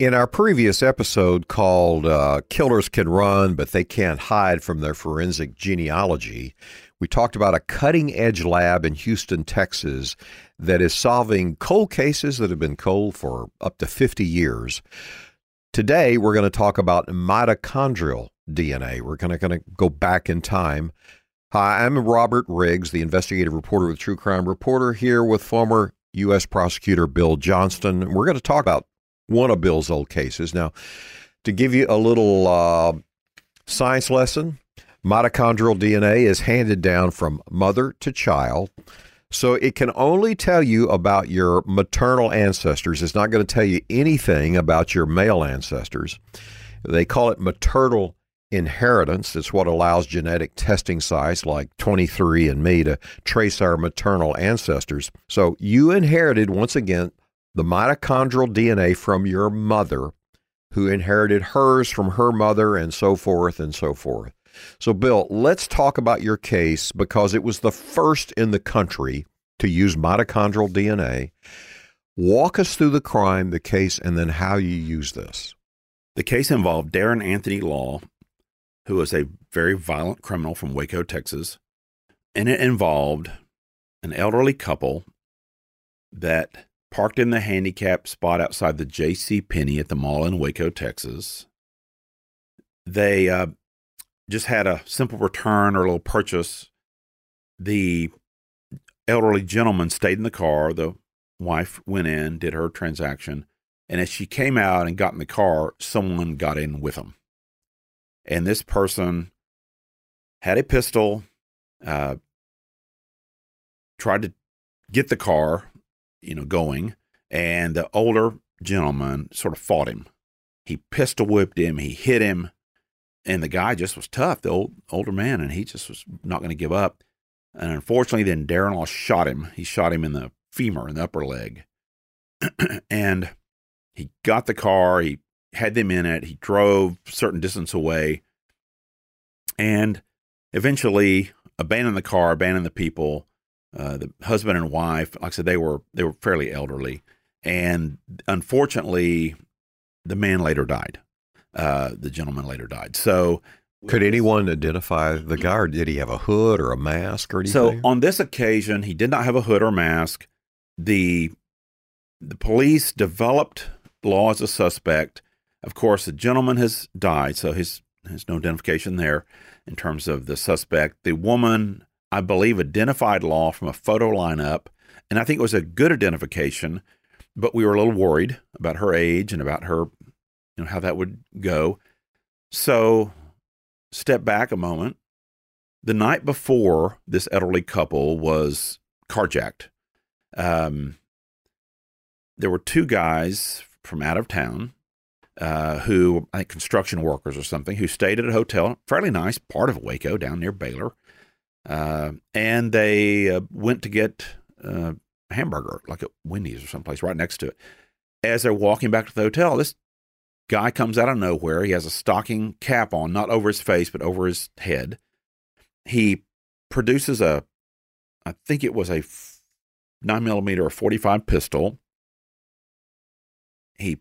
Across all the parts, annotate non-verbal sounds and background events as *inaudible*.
In our previous episode called uh, Killers Can Run, but They Can't Hide from Their Forensic Genealogy, we talked about a cutting edge lab in Houston, Texas that is solving cold cases that have been cold for up to 50 years. Today, we're going to talk about mitochondrial DNA. We're going to go back in time. Hi, I'm Robert Riggs, the investigative reporter with True Crime Reporter, here with former U.S. prosecutor Bill Johnston. We're going to talk about one of Bill's old cases. Now, to give you a little uh, science lesson, mitochondrial DNA is handed down from mother to child. So it can only tell you about your maternal ancestors. It's not going to tell you anything about your male ancestors. They call it maternal inheritance. It's what allows genetic testing sites like 23andMe to trace our maternal ancestors. So you inherited, once again, the mitochondrial DNA from your mother, who inherited hers from her mother, and so forth and so forth. So, Bill, let's talk about your case because it was the first in the country to use mitochondrial DNA. Walk us through the crime, the case, and then how you use this. The case involved Darren Anthony Law, who was a very violent criminal from Waco, Texas. And it involved an elderly couple that parked in the handicap spot outside the J.C. Penney at the mall in Waco, Texas. They uh, just had a simple return or a little purchase. The elderly gentleman stayed in the car. The wife went in, did her transaction, and as she came out and got in the car, someone got in with him. And this person had a pistol, uh, tried to get the car you know, going. And the older gentleman sort of fought him. He pistol whipped him, he hit him, and the guy just was tough, the old older man, and he just was not going to give up. And unfortunately, then Darren Law shot him. He shot him in the femur, in the upper leg. *clears throat* and he got the car, he had them in it, he drove a certain distance away, and eventually abandoned the car, abandoned the people, uh, the husband and wife, like I said, they were they were fairly elderly, and unfortunately, the man later died. Uh, the gentleman later died. So, could anyone identify the guy, or did he have a hood or a mask or anything? So, on this occasion, he did not have a hood or mask. the The police developed Law as a suspect. Of course, the gentleman has died, so his there's no identification there in terms of the suspect. The woman I believe, identified Law from a photo lineup. And I think it was a good identification, but we were a little worried about her age and about her, you know, how that would go. So, step back a moment. The night before this elderly couple was carjacked, um, there were two guys from out of town uh, who, I think, construction workers or something, who stayed at a hotel, fairly nice part of Waco down near Baylor. Uh, and they uh, went to get uh, a hamburger, like at Wendy's or someplace right next to it. As they're walking back to the hotel, this guy comes out of nowhere. He has a stocking cap on, not over his face, but over his head. He produces a, I think it was a nine millimeter or 45 pistol. He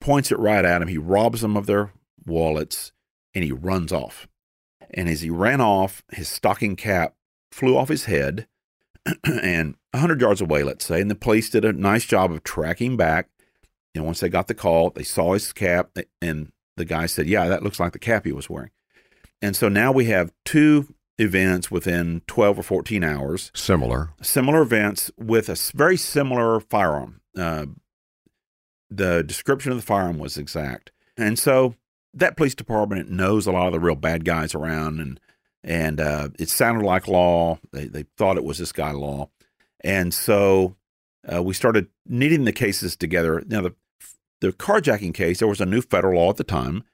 points it right at him. He robs them of their wallets and he runs off. And as he ran off, his stocking cap flew off his head *clears throat* and 100 yards away, let's say. And the police did a nice job of tracking back. And once they got the call, they saw his cap, and the guy said, Yeah, that looks like the cap he was wearing. And so now we have two events within 12 or 14 hours. Similar. Similar events with a very similar firearm. Uh, the description of the firearm was exact. And so that police department knows a lot of the real bad guys around, and and uh, it sounded like law. They they thought it was this guy law, and so uh, we started knitting the cases together. Now the the carjacking case, there was a new federal law at the time.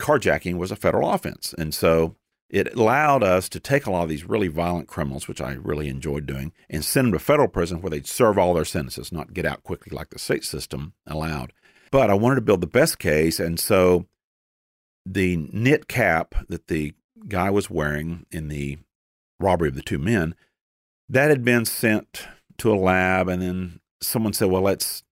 Carjacking was a federal offense, and so it allowed us to take a lot of these really violent criminals, which I really enjoyed doing, and send them to federal prison where they'd serve all their sentences, not get out quickly like the state system allowed. But I wanted to build the best case, and so the knit cap that the guy was wearing in the robbery of the two men, that had been sent to a lab, and then someone said, "Well, let's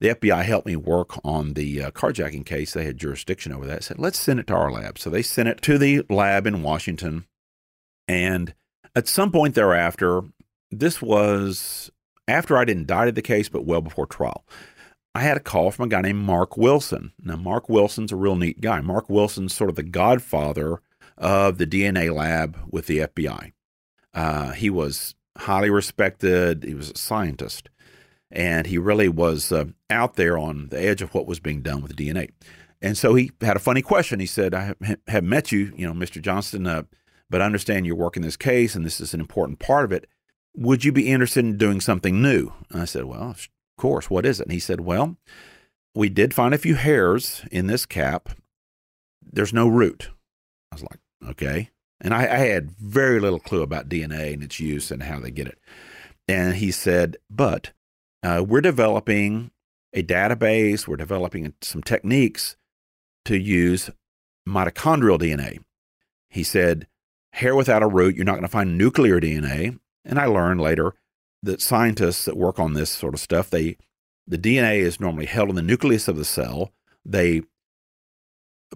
the FBI helped me work on the uh, carjacking case. They had jurisdiction over that. Said, let's send it to our lab. So they sent it to the lab in Washington. And at some point thereafter, this was after I'd indicted the case, but well before trial. I had a call from a guy named Mark Wilson. Now, Mark Wilson's a real neat guy. Mark Wilson's sort of the godfather of the DNA lab with the FBI. Uh, he was highly respected, he was a scientist and he really was uh, out there on the edge of what was being done with DNA. And so he had a funny question. He said, "I have met you, you know, Mr. Johnston, uh, but I understand you're working this case, and this is an important part of it. Would you be interested in doing something new?" And I said, "Well, course. What is it?" And he said, "Well, we did find a few hairs in this cap. There's no root." I was like, "Okay." And I, I had very little clue about DNA and its use and how they get it. And he said, "But." uh, we're developing a database, we're developing some techniques to use mitochondrial DNA. He said, hair without a root, you're not going to find nuclear DNA. And I learned later that scientists that work on this sort of stuff, they the DNA is normally held in the nucleus of the cell. They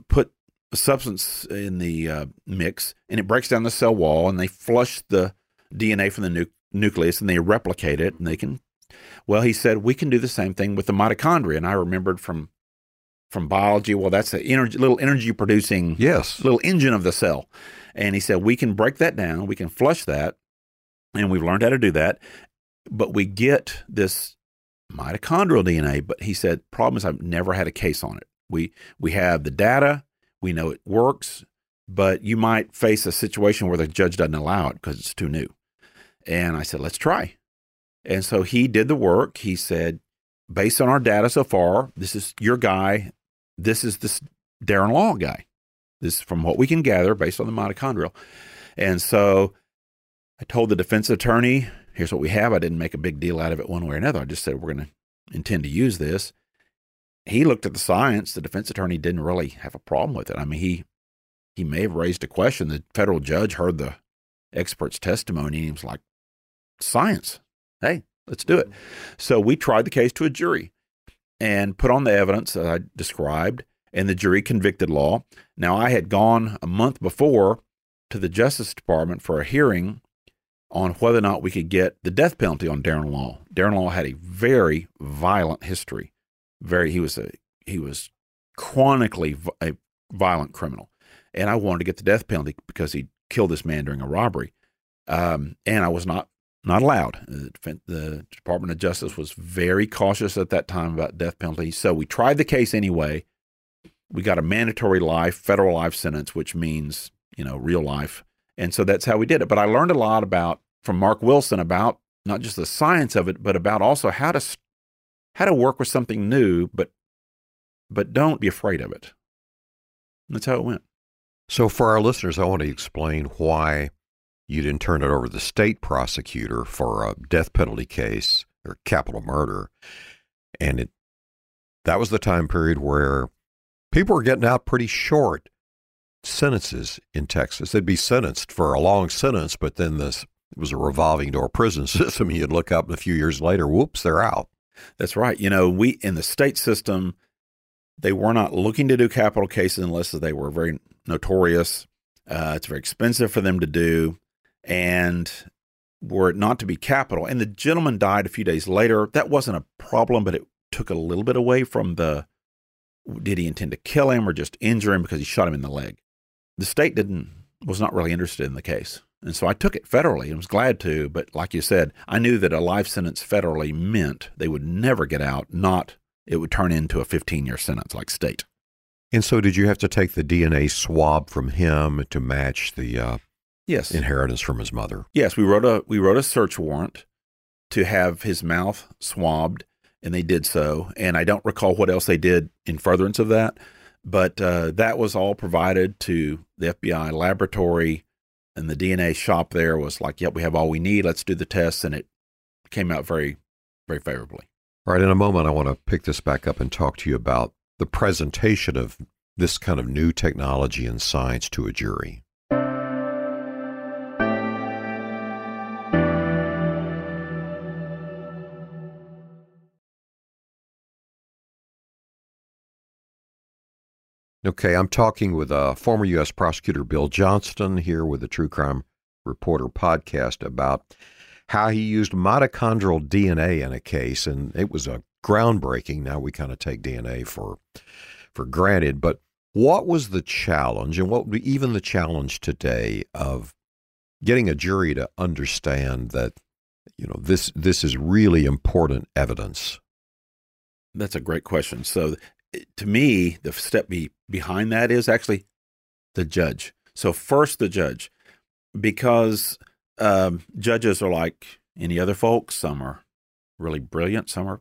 put a substance in the uh, mix and it breaks down the cell wall and they flush the DNA from the nu- nucleus and they replicate it and they can well, he said we can do the same thing with the mitochondria, and I remembered from from biology. Well, that's a energy, little energy producing yes little engine of the cell, and he said we can break that down, we can flush that, and we've learned how to do that, but we get this mitochondrial DNA. But he said problem is I've never had a case on it. We we have the data, we know it works, but you might face a situation where the judge doesn't allow it because it's too new. And I said, let's try. And so he did the work. He said, based on our data so far, this is your guy. This is this Darren Law guy. This is from what we can gather based on the mitochondrial. And so I told the defense attorney, here's what we have. I didn't make a big deal out of it one way or another. I just said, we're going to intend to use this. He looked at the science. The defense attorney didn't really have a problem with it. I mean, he he may have raised a question. The federal judge heard the expert's testimony and he was like, science hey, let's do it. So we tried the case to a jury and put on the evidence that I described, and the jury convicted Law. Now, I had gone a month before to the Justice Department for a hearing on whether or not we could get the death penalty on Darren Law. Darren Law had a very violent history. Very, he was a he was chronically a violent criminal, and I wanted to get the death penalty because he killed this man during a robbery. Um, and I was not not allowed. The Department of Justice was very cautious at that time about death penalty. So we tried the case anyway. We got a mandatory life, federal life sentence, which means, you know, real life. And so that's how we did it. But I learned a lot about from Mark Wilson about not just the science of it, but about also how to how to work with something new, but but don't be afraid of it. And that's how it went. So for our listeners, I want to explain why you didn't turn it over to the state prosecutor for a death penalty case or capital murder. And it that was the time period where people were getting out pretty short sentences in Texas. They'd be sentenced for a long sentence, but then this it was a revolving door prison *laughs* system. You'd look up a few years later, whoops, they're out. That's right. You know, we in the state system, they were not looking to do capital cases unless they were very notorious. Uh, it's very expensive for them to do and were it not to be capital, and the gentleman died a few days later, that wasn't a problem, but it took a little bit away from the did he intend to kill him or just injure him because he shot him in the leg? The state didn't was not really interested in the case. And so I took it federally and was glad to, but like you said, I knew that a life sentence federally meant they would never get out, not it would turn into a 15 year sentence like state. And so did you have to take the DNA swab from him to match the uh, Yes. Inheritance from his mother. Yes, we wrote a we wrote a search warrant to have his mouth swabbed, and they did so. And I don't recall what else they did in furtherance of that, but uh, that was all provided to the FBI laboratory, and the DNA shop there was like, "Yep, we have all we need. Let's do the tests," and it came out very, very favorably. All right. In a moment, I want to pick this back up and talk to you about the presentation of this kind of new technology and science to a jury. Okay, I'm talking with uh, former U.S. Prosecutor Bill Johnston here with the True Crime Reporter podcast about how he used mitochondrial DNA in a case, and it was a groundbreaking. Now we kind of take DNA for for granted, but what was the challenge, and what would be even the challenge today of getting a jury to understand that you know this this is really important evidence? That's a great question. So, to me, the step be, behind that is actually the judge. So, first, the judge, because um, judges are like any other folks. Some are really brilliant, some are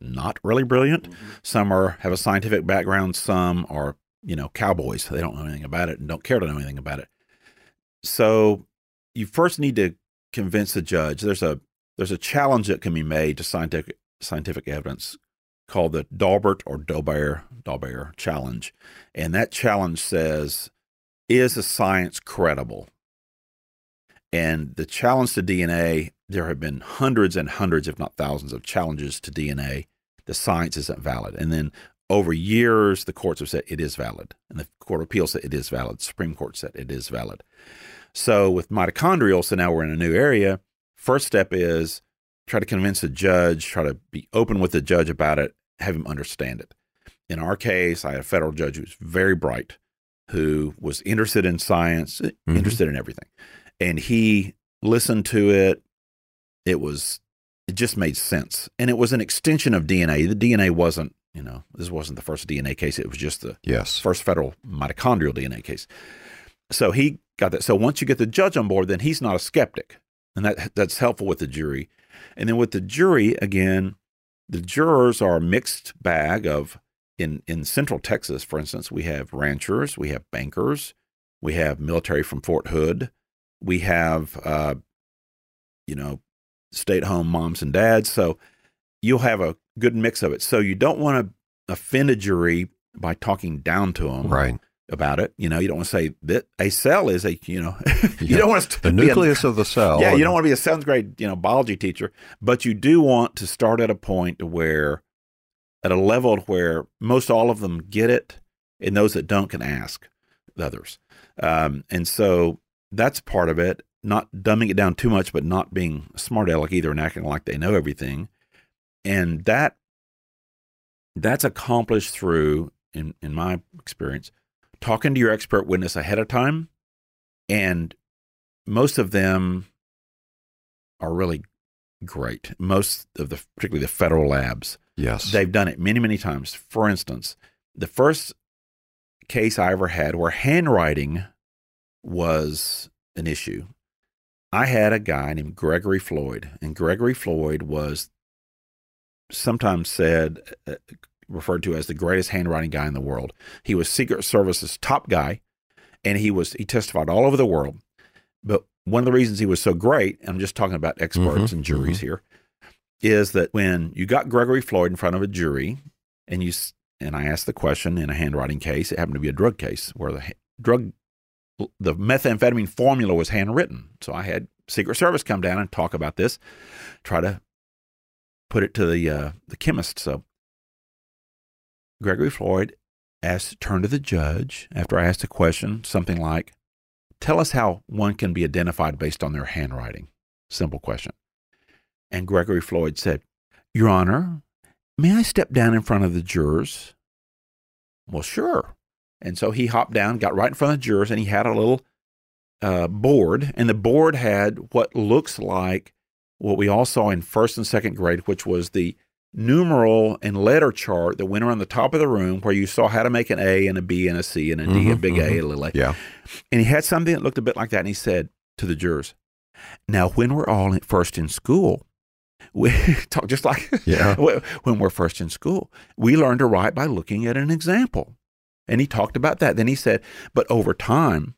not really brilliant. Mm-hmm. Some are have a scientific background. Some are you know cowboys. They don't know anything about it and don't care to know anything about it. So you first need to convince the judge. There's a there's a challenge that can be made to scientific scientific evidence called the Daubert or Daubert Daubert challenge, and that challenge says, is the science credible? And the challenge to DNA, there have been hundreds and hundreds, if not thousands, of challenges to DNA. The science isn't valid. And then over years, the courts have said it is valid. And the Court of Appeals said it is valid. The Supreme Court said it is valid. So with mitochondrial, so now we're in a new area. First step is try to convince the judge, try to be open with the judge about it, have him understand it. In our case, I had a federal judge who was very bright, who was interested in science, mm-hmm. interested in everything and he listened to it. It was it just made sense, and it was an extension of DNA. The DNA wasn't you know this wasn't the first DNA case. It was just the yes first federal mitochondrial DNA case. So he got that. So once you get the judge on board, then he's not a skeptic, and that that's helpful with the jury. And then with the jury, again, the jurors are a mixed bag of in in Central Texas, for instance, we have ranchers, we have bankers, we have military from Fort Hood, we have, uh, you know, stay at home moms and dads. So you'll have a good mix of it. So you don't want to offend a jury by talking down to them. Right. About it, you know, you don't want to say that a cell is a, you know, *laughs* you yeah. don't want to the nucleus a, of the cell. Yeah, you don't want to be a seventh grade, you know, biology teacher, but you do want to start at a point where, at a level where most all of them get it, and those that don't can ask the others. Um, and so that's part of it. Not dumbing it down too much, but not being smart aleck either and acting like they know everything. And that that's accomplished through, in, in my experience, talking to your expert witness ahead of time. And most of them are really great. Most of the, particularly the federal labs, yes, they've done it many, many times. For instance, the first case I ever had where handwriting was an issue. I had a guy named Gregory Floyd, and Gregory Floyd was sometimes said, uh, referred to as the greatest handwriting guy in the world. He was Secret Service's top guy, and he was he testified all over the world. But one of the reasons he was so great, I'm just talking about experts mm-hmm, and juries mm-hmm. here, is that when you got Gregory Floyd in front of a jury, and you and I asked the question in a handwriting case, it happened to be a drug case where the drug the methamphetamine formula was handwritten. So I had Secret Service come down and talk about this, try to put it to the uh, the chemist. So Gregory Floyd asked, turned to the judge after I asked a question, something like, "Tell us how one can be identified based on their handwriting." Simple question. And Gregory Floyd said, "Your Honor, may I step down in front of the jurors?" Well, sure. And so he hopped down, got right in front of the jurors, and he had a little uh, board. And the board had what looks like what we all saw in first and second grade, which was the numeral and letter chart that went around the top of the room where you saw how to make an A and a B and a C and a D, mm-hmm, a big mm-hmm. A, a little A. Yeah. And he had something that looked a bit like that. And he said to the jurors, Now, when we're all first in school, *laughs* we talk just like yeah. *laughs* when we're first in school, we learn to write by looking at an example. And he talked about that. Then he said, but over time,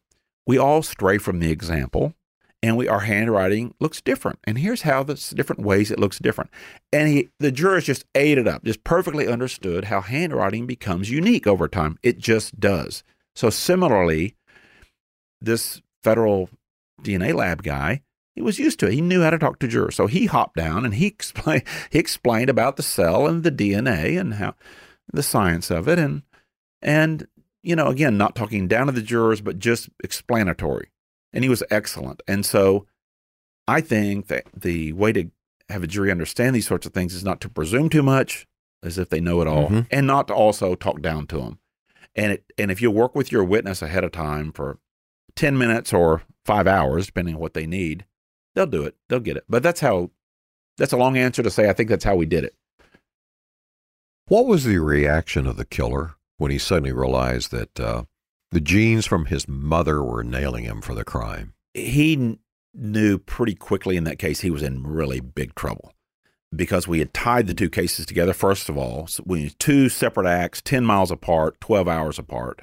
we all stray from the example and we our handwriting looks different. And here's how the different ways it looks different. And he the jurors just ate it up, just perfectly understood how handwriting becomes unique over time. It just does. So similarly, this federal DNA lab guy, he was used to it. He knew how to talk to jurors. So he hopped down and he *laughs* explained he explained about the cell and the DNA and how the science of it and and you know, again, not talking down to the jurors, but just explanatory. And he was excellent. And so I think that the way to have a jury understand these sorts of things is not to presume too much as if they know it all Mhm. and not to also talk down to them. And it, and if you work with your witness ahead of time for 10 minutes or 5 hours depending on what they need, they'll do it. They'll get it. But that's how that's a long answer to say I think that's how we did it. What was the reaction of the killer when he suddenly realized that uh, the genes from his mother were nailing him for the crime? he kn- knew pretty quickly in that case he was in really big trouble because we had tied the two cases together. First of all, so we two separate acts, ten miles apart, twelve hours apart.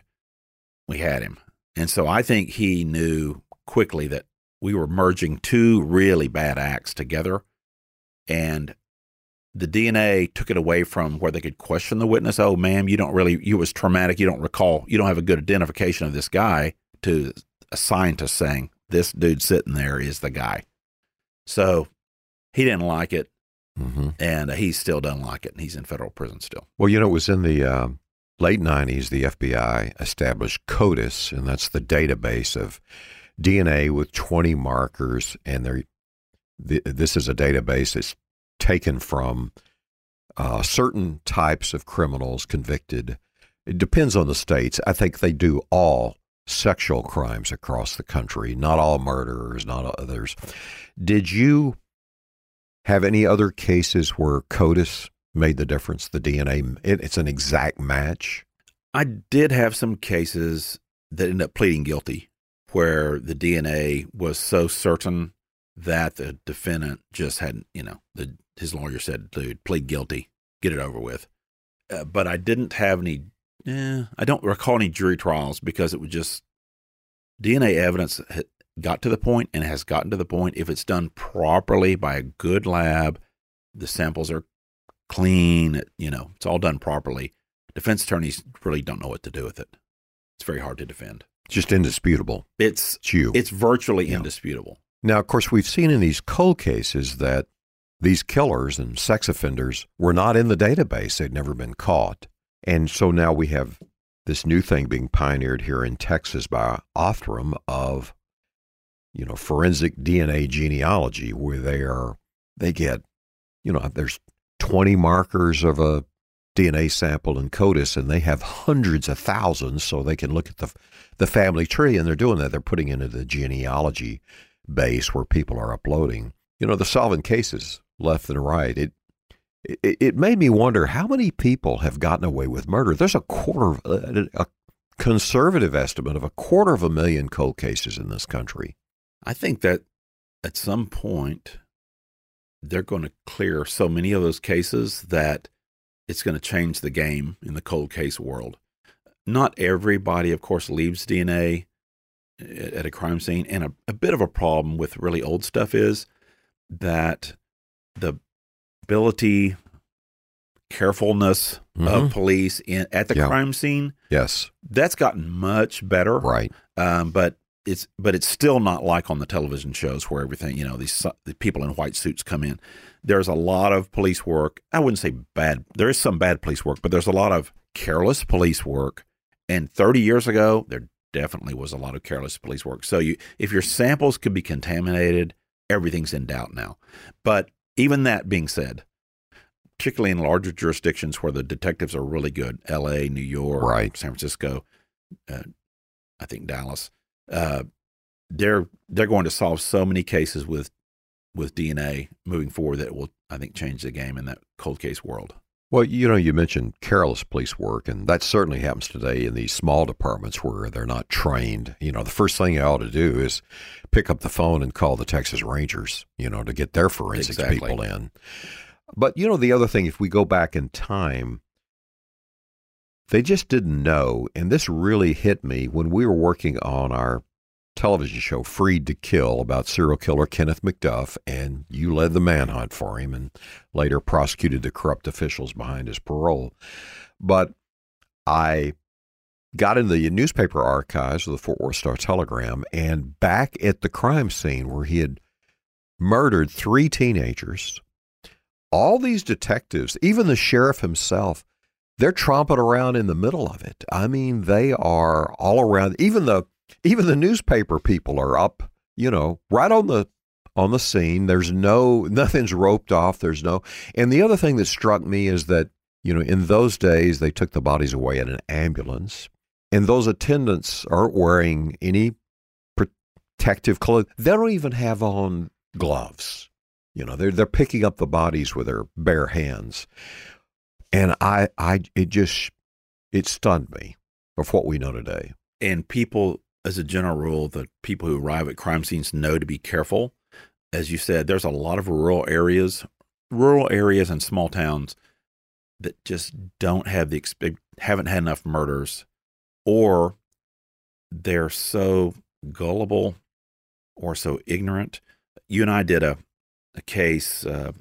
We had him, and so I think he knew quickly that we were merging two really bad acts together, and the DNA took it away from where they could question the witness. Oh, ma'am, you don't really, you was traumatic. You don't recall, you don't have a good identification of this guy to a scientist saying this dude sitting there is the guy. So he didn't like it, hmm and he still doesn't like it, and he's in federal prison still. Well, you know, it was in the um late 90s, the FBI established CODIS, and that's the database of DNA with 20 markers. And they're, th- this is a database that's taken from uh, certain types of criminals convicted. It depends on the states. I think they do all sexual crimes across the country, not all murderers, not others. Did you have any other cases where CODIS made the difference? The DNA, it, it's an exact match. I did have some cases that ended up pleading guilty where the DNA was so certain that the defendant just hadn't, you know, the, his lawyer said, dude, plead guilty, get it over with. Uh, but I didn't have any, eh, I don't recall any jury trials because it was just DNA evidence got to the point and has gotten to the point. If it's done properly by a good lab, the samples are clean, you know, it's all done properly. Defense attorneys really don't know what to do with it. It's very hard to defend. Just indisputable. It's It's you. it's virtually Yeah. indisputable. now, of course, we've seen in these cold cases that these killers and sex offenders were not in the database. They'd never been caught. And so now we have this new thing being pioneered here in Texas by Othram of, you know, forensic DNA genealogy, where they are, they get, you know, there's 20 markers of a DNA sample in CODIS, and they have hundreds of thousands, so they can look at the the family tree, and they're doing that. They're putting into the genealogy base where people are uploading. You know, the solving cases left and right. It it, it made me wonder how many people have gotten away with murder. There's a quarter, of, a, a conservative estimate of a quarter of a million cold cases in this country. I think that at some point they're going to clear so many of those cases that it's going to change the game in the cold case world. Not everybody, of course, leaves DNA at a crime scene. And a, a bit of a problem with really old stuff is that the ability, carefulness of police in, at the Yeah. crime scene, Yes, that's gotten much better right. um, but it's but it's still not like on the television shows where everything you know these the people in white suits come in. There's a lot of police work. I wouldn't say bad. There is some bad police work, but there's a lot of careless police work. And 30 years ago, there definitely was a lot of careless police work. So you if your samples could be contaminated, everything's in doubt now. But even that being said, particularly in larger jurisdictions where the detectives are really good, L.A., New York, Right. San Francisco, uh, I think Dallas, uh, they're they're going to solve so many cases with with DNA moving forward that will I think change the game in that cold case world. Well, you know, you mentioned careless police work, and that certainly happens today in these small departments where they're not trained. You know, the first thing you ought to do is pick up the phone and call the Texas Rangers, you know, to get their forensics Exactly. people in. But, you know, the other thing, if we go back in time, they just didn't know. And this really hit me when we were working on our television show, Freed to Kill, about serial killer Kenneth McDuff. And you led the manhunt for him and later prosecuted the corrupt officials behind his parole. But I got into the newspaper archives of the Fort Worth Star Telegram and back at the crime scene where he had murdered three teenagers. All these detectives, even the sheriff himself, they're tromping around in the middle of it. I mean, they are all around. Even the even the newspaper people are up, you know, right on the on the scene. There's no *laughs* nothing's roped off. There's no. And the other thing that struck me is that you know in those days they took the bodies away in an ambulance, and those attendants aren't wearing any protective clothes. They don't even have on gloves. You know, they're they're picking up the bodies with their bare hands, and I I it just it stunned me of what we know today. And people, as a general rule, the people who arrive at crime scenes know to be careful. As you said, there's a lot of rural areas, rural areas and small towns that just don't have the haven't had enough murders, or they're so gullible or so ignorant. You and I did a a case, uh,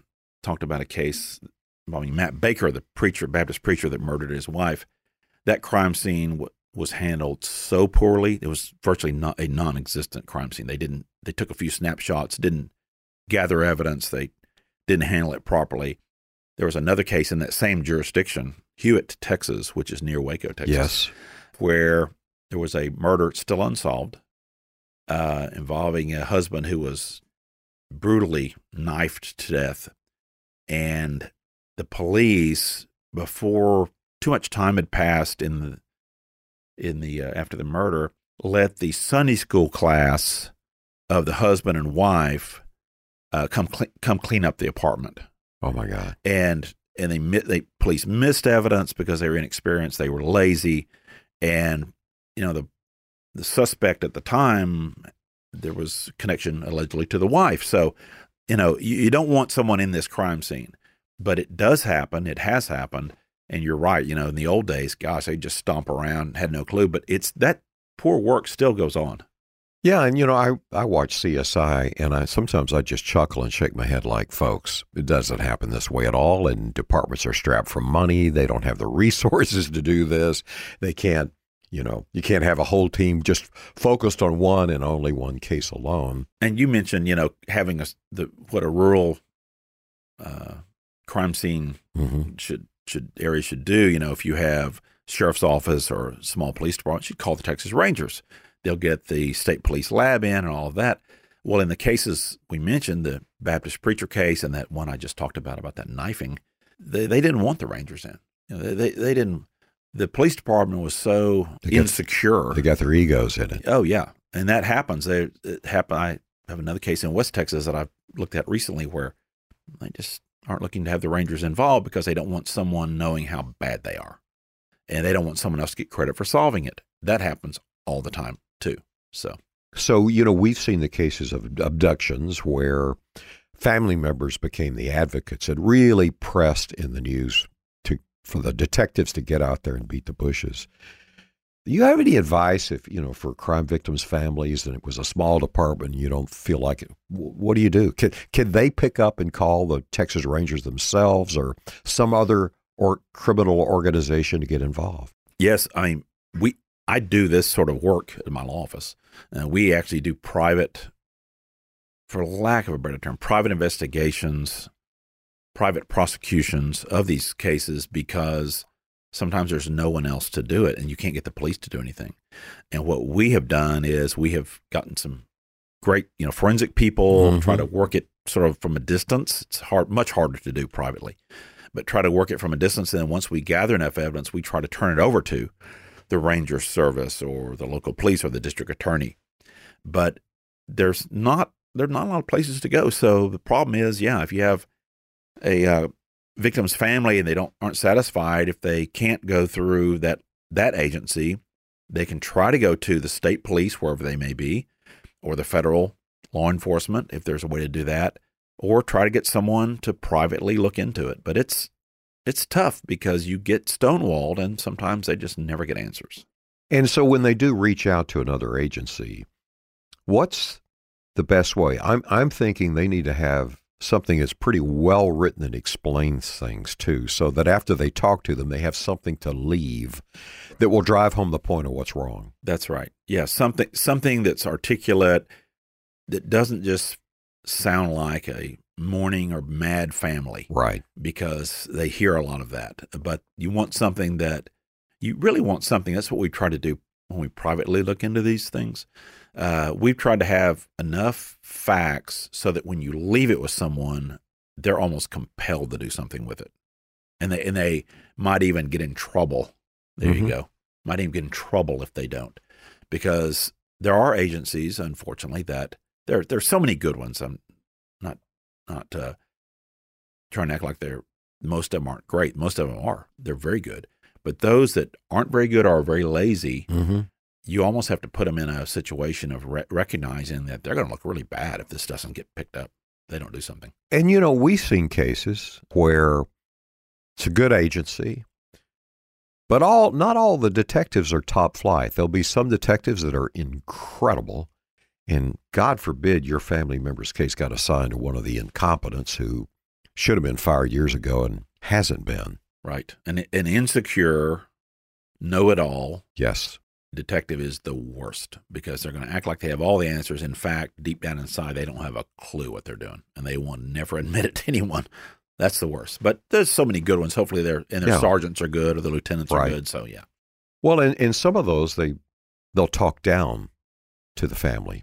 talked about a case involving Matt Baker, the preacher, Baptist preacher that murdered his wife. That crime scene was handled so poorly; it was virtually not a non-existent crime scene. They didn't. They took a few snapshots, didn't gather evidence. They didn't handle it properly. There was another case in that same jurisdiction, Hewitt, Texas, which is near Waco, Texas, yes. where there was a murder still unsolved uh, involving a husband who was brutally knifed to death. And the police, before too much time had passed in the in the uh, after the murder, let the Sunday school class of the husband and wife uh, come cl- come clean up the apartment. Oh my God! And and they they police missed evidence because they were inexperienced, they were lazy, and you know the the suspect at the time there was connection allegedly to the wife. So, you know, you, you don't want someone in this crime scene, but it does happen. It has happened. And you're right. You know, in the old days, gosh, they just stomp around, had no clue. But it's that poor work still goes on. Yeah, and you know, I I watch CSI, and I sometimes I just chuckle and shake my head like, folks, it doesn't happen this way at all. And departments are strapped for money; they don't have the *laughs* resources to do this. They can't you know, you can't have a whole team just focused on one and only one case alone. And you mentioned, you know, having a the what a rural uh, crime scene mm-hmm. should should area should do. You know, if you have sheriff's office or small police department, you call the Texas Rangers. They'll get the state police lab in and all of that. Well, in the cases we mentioned, the Baptist preacher case and that one I just talked about about that knifing, they they didn't want the Rangers in. You know, they, they, they didn't the police department was so they got, insecure. They got their egos in it. Oh yeah, and that happens. They it happen. I have another case in West Texas that I've looked at recently where they just aren't looking to have the Rangers involved because they don't want someone knowing how bad they are, and they don't want someone else to get credit for solving it. That happens all the time too. So. So, you know, we've seen the cases of abductions where family members became the advocates and really pressed in the news to, for the detectives to get out there and beat the bushes. Do you have any advice if, you know, for crime victims' families and it was a small department and you don't feel like it? What do you do? Can, can they pick up and call the Texas Rangers themselves or some other or criminal organization to get involved? Yes, I we I do this sort of work in my law office. Uh, we actually do private, for lack of a better term, private investigations private prosecutions of these cases because sometimes there's no one else to do it and you can't get the police to do anything. And what we have done is we have gotten some great, you know, forensic people, mm-hmm. try to work it sort of from a distance. It's hard, much harder to do privately, but try to work it from a distance. And then once we gather enough evidence, we try to turn it over to the ranger service or the local police or the district attorney. But there's not there's not a lot of places to go. So the problem is, yeah, if you have a uh, victim's family and they don't aren't satisfied if they can't go through that that agency, they can try to go to the state police wherever they may be, or the federal law enforcement if there's a way to do that, or try to get someone to privately look into it. But it's it's tough because you get stonewalled and sometimes they just never get answers. And so when they do reach out to another agency, what's the best way? I'm I'm thinking they need to have something that's pretty well written and explains things too, so that after they talk to them, they have something to leave that will drive home the point of what's wrong. That's right. Yeah, something something that's articulate that doesn't just sound like a mourning or mad family Right. because they hear a lot of that. But you want something that you really want something. That's what we try to do when we privately look into these things. Uh, we've tried to have enough facts so that when you leave it with someone, they're almost compelled to do something with it, and they and they might even get in trouble. There Mhm. you go. Might even get in trouble if they don't, because there are agencies, unfortunately, that there there's so many good ones. I'm not not uh, trying to act like they're most of them aren't great. Most of them are. They're very good. But those that aren't very good are very lazy, Mm-hmm. You almost have to put them in a situation of re- recognizing that they're going to look really bad if this doesn't get picked up. They don't do something. And you know, we've seen cases where it's a good agency, but all not all the detectives are top flight. There'll be some detectives that are incredible, and God forbid your family member's case got assigned to one of the incompetents who should have been fired years ago and hasn't been. Right. And an insecure, know it all Yes. Detective is the worst because they're going to act like they have all the answers. In fact, deep down inside, they don't have a clue what they're doing and they will never *laughs* admit it to anyone. That's the worst. But there's so many good ones. Hopefully, their and their Yeah. sergeants are good or the lieutenants Right. are good. So yeah, Well, and, and some of those they they'll talk down to the family,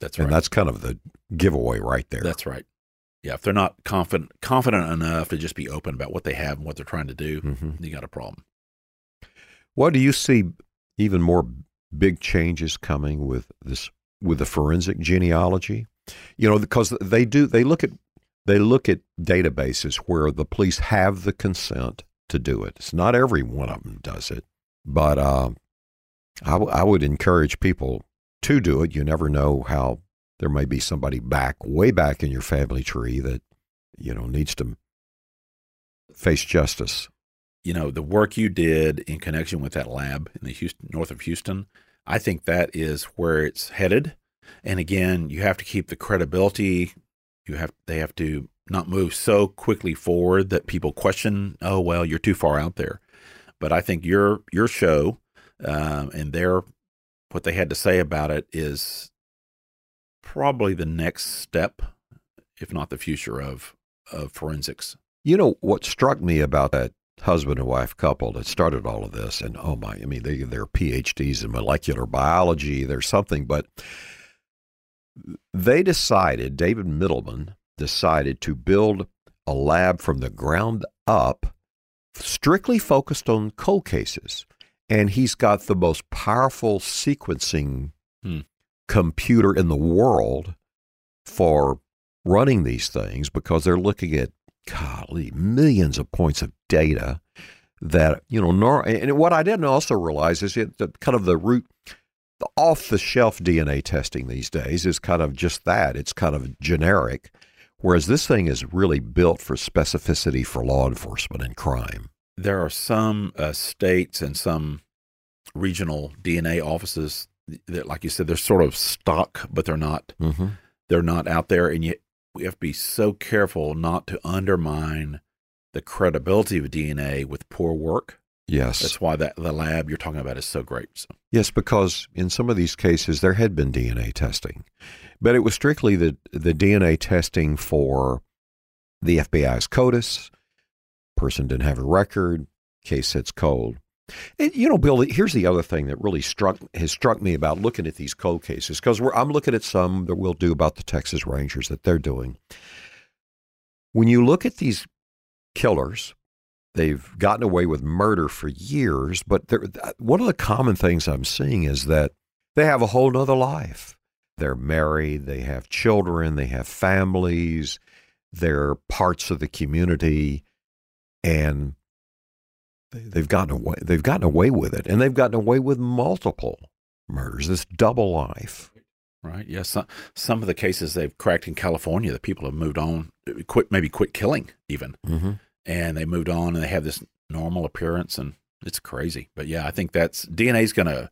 that's right. and that's kind of the giveaway right there. That's right. Yeah, if they're not confident confident enough to just be open about what they have and what they're trying to do, hmm you got a problem. What do you see even more big changes coming with this with the forensic genealogy? You know, because they do they look at they look at databases where the police have the consent to do it. It's not every one of them does it, but uh, I, w- I would encourage people to do it. You never know how there may be somebody back way back in your family tree that you know needs to face justice. You know, the work you did in connection with that lab in the Houston north of Houston, I think that is where it's headed. And again, you have to keep the credibility. You have they have to not move so quickly forward that people question, "Oh, well, you're too far out there." But I think your your show um, and their what they had to say about it is probably the next step, if not the future of of forensics. You know what struck me about that husband and wife couple that started all of this, and oh my, I mean, they they're PhDs in molecular biology. There's something, but they decided. David Mittelman decided to build a lab from the ground up, strictly focused on cold cases, and he's got the most powerful sequencing Hmm. computer in the world for running these things because they're looking at golly millions of points of data that you know nor and what I didn't also realize is it the kind of the root the off the shelf DNA testing these days is kind of just that it's kind of generic whereas this thing is really built for specificity for law enforcement and crime there are some uh, states and some regional DNA offices that, like you said, they're sort of stuck, but they're not. mm-hmm. They're not out there, and yet we have to be so careful not to undermine the credibility of DNA with poor work. yes That's why that the lab you're talking about is so great. So, Yes, because in some of these cases there had been DNA testing, but it was strictly the the DNA testing for the FBI's CODIS. Person didn't have a record. Case sits cold. And, you know, Bill, here's the other thing that really struck has struck me about looking at these cold cases because I'm looking at some that we'll do about the Texas Rangers that they're doing. When you look at these killers, they've gotten away with murder for years, but one of the common things I'm seeing is that they have a whole nother life. They're married, they have children, they have families, they're parts of the community, and they've gotten away. They've gotten away with it, and they've gotten away with multiple murders. This double life. right? Yes. some, some of the cases they've cracked in California, the people have moved on, quit maybe quit killing even, Mm-hmm. and they moved on and they have this normal appearance, and it's crazy. But yeah, I think that's DNA's going to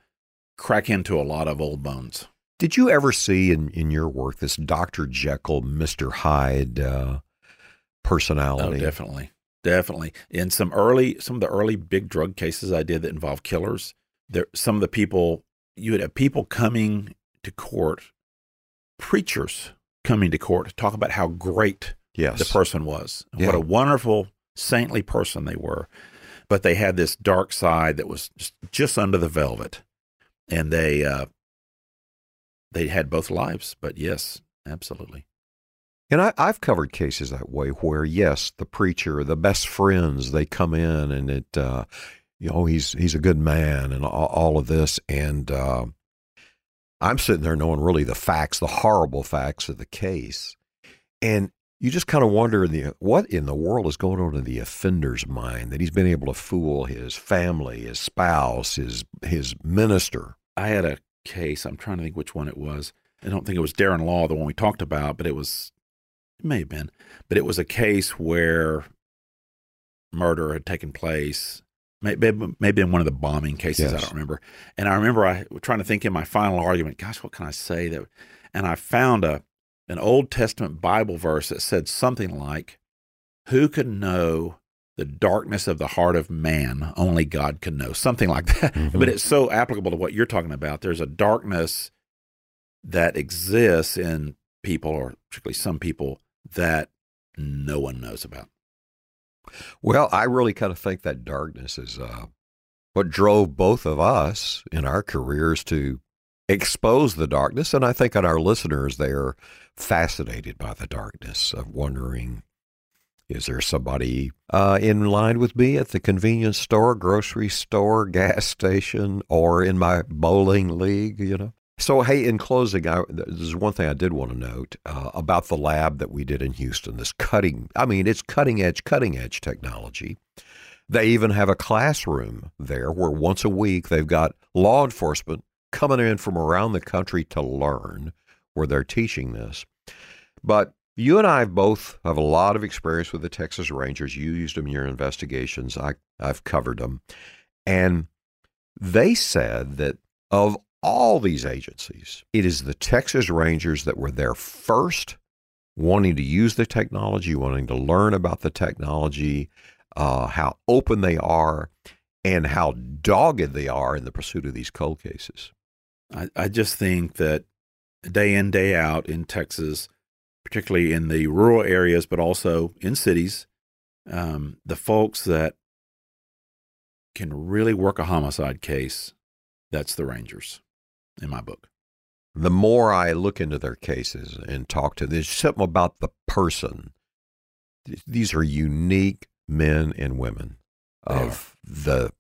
crack into a lot of old bones. Did you ever see in, in your work this Dr. Jekyll, Mr. Hyde uh, Oh, personality? definitely, definitely. In some early, some of the early big drug cases I did that involved killers, there some of the people you would have people coming to court, preachers coming to court to talk about how great Yes. the person was, Yeah. what a wonderful, saintly person they were. But they had this dark side that was just, just under the velvet, and they uh, they had both lives. But yes, absolutely. And I, I've covered cases that way where, yes, the preacher, the best friends, they come in and it, uh, you know, he's he's a good man and all, all of this, and uh, I'm sitting there knowing really the facts, the horrible facts of the case, and you just kind of wonder the what in the world is going on in the offender's mind that he's been able to fool his family, his spouse, his his minister. I had a case. I'm trying to think which one it was. I don't think it was Darren Law, the one we talked about, but it was. It may have been, but it was a case where murder had taken place. Maybe, maybe in one of the bombing cases. I don't remember. And I remember I trying to think in my final argument. Gosh, what can I say that? And I found a an Old Testament Bible verse that said something like, "Who can know the darkness of the heart of man? Only God can know." Something like that. Mhm. *laughs* But it's so applicable to what you're talking about. There's a darkness that exists in people, or particularly some people, that no one knows about. Well, I really kind of think that darkness is uh, what drove both of us in our careers to expose the darkness. And I think on our listeners, they're fascinated by the darkness of wondering is there somebody uh, in line with me at the convenience store, grocery store, gas station, or in my bowling league, you know? So, hey, in closing, I, there's one thing I did want to note uh, about the lab that we did in Houston. This cutting, I mean, it's cutting edge, cutting edge technology. They even have a classroom there where once a week they've got law enforcement coming in from around the country to learn where they're teaching this. But you and I both have a lot of experience with the Texas Rangers. You used them in your investigations. I, I've covered them. And they said that of all these agencies, it is the Texas Rangers that were there first, wanting to use the technology, wanting to learn about the technology, uh, how open they are, and how dogged they are in the pursuit of these cold cases. I, I just think that day in, day out in Texas, particularly in the rural areas, but also in cities, um, the folks that can really work a homicide case, that's the Rangers in my book. The more I look into their cases and talk to them, there's something about the person. These are unique men and women They of the,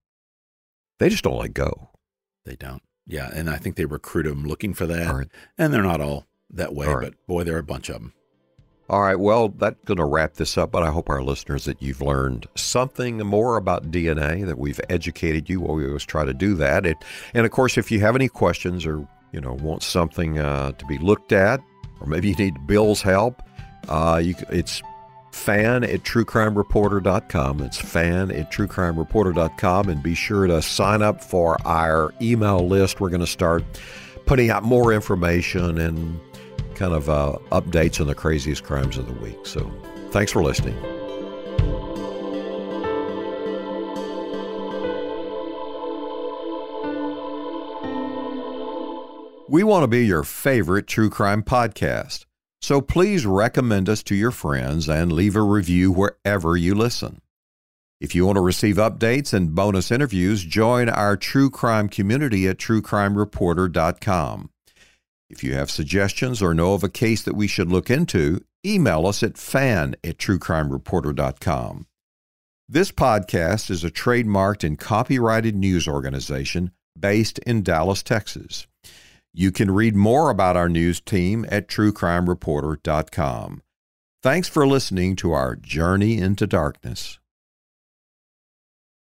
they just don't let go. They don't. Yeah. And I think they recruit them looking for that. Right. And they're not all that way, All right. but boy, there are a bunch of them. All right. Well, that's going to wrap this up, but I hope our listeners that you've learned something more about DNA, that we've educated you. Well, we always try to do that. It, and of course, if you have any questions or, you know, want something uh, to be looked at, or maybe you need Bill's help, uh, you, it's fan at truecrimereporter.com. It's fan at truecrimereporter.com. And be sure to sign up for our email list. We're going to start putting out more information and kind of uh, updates on the craziest crimes of the week. So thanks for listening. We want to be your favorite true crime podcast. So please recommend us to your friends and leave a review wherever you listen. If you want to receive updates and bonus interviews, join our true crime community at truecrimereporter.com. If you have suggestions or know of a case that we should look into, email us at fan at truecrimereporter.com. This podcast is a trademarked and copyrighted news organization based in Dallas, Texas. You can read more about our news team at truecrimereporter.com. Thanks for listening to our Journey into Darkness.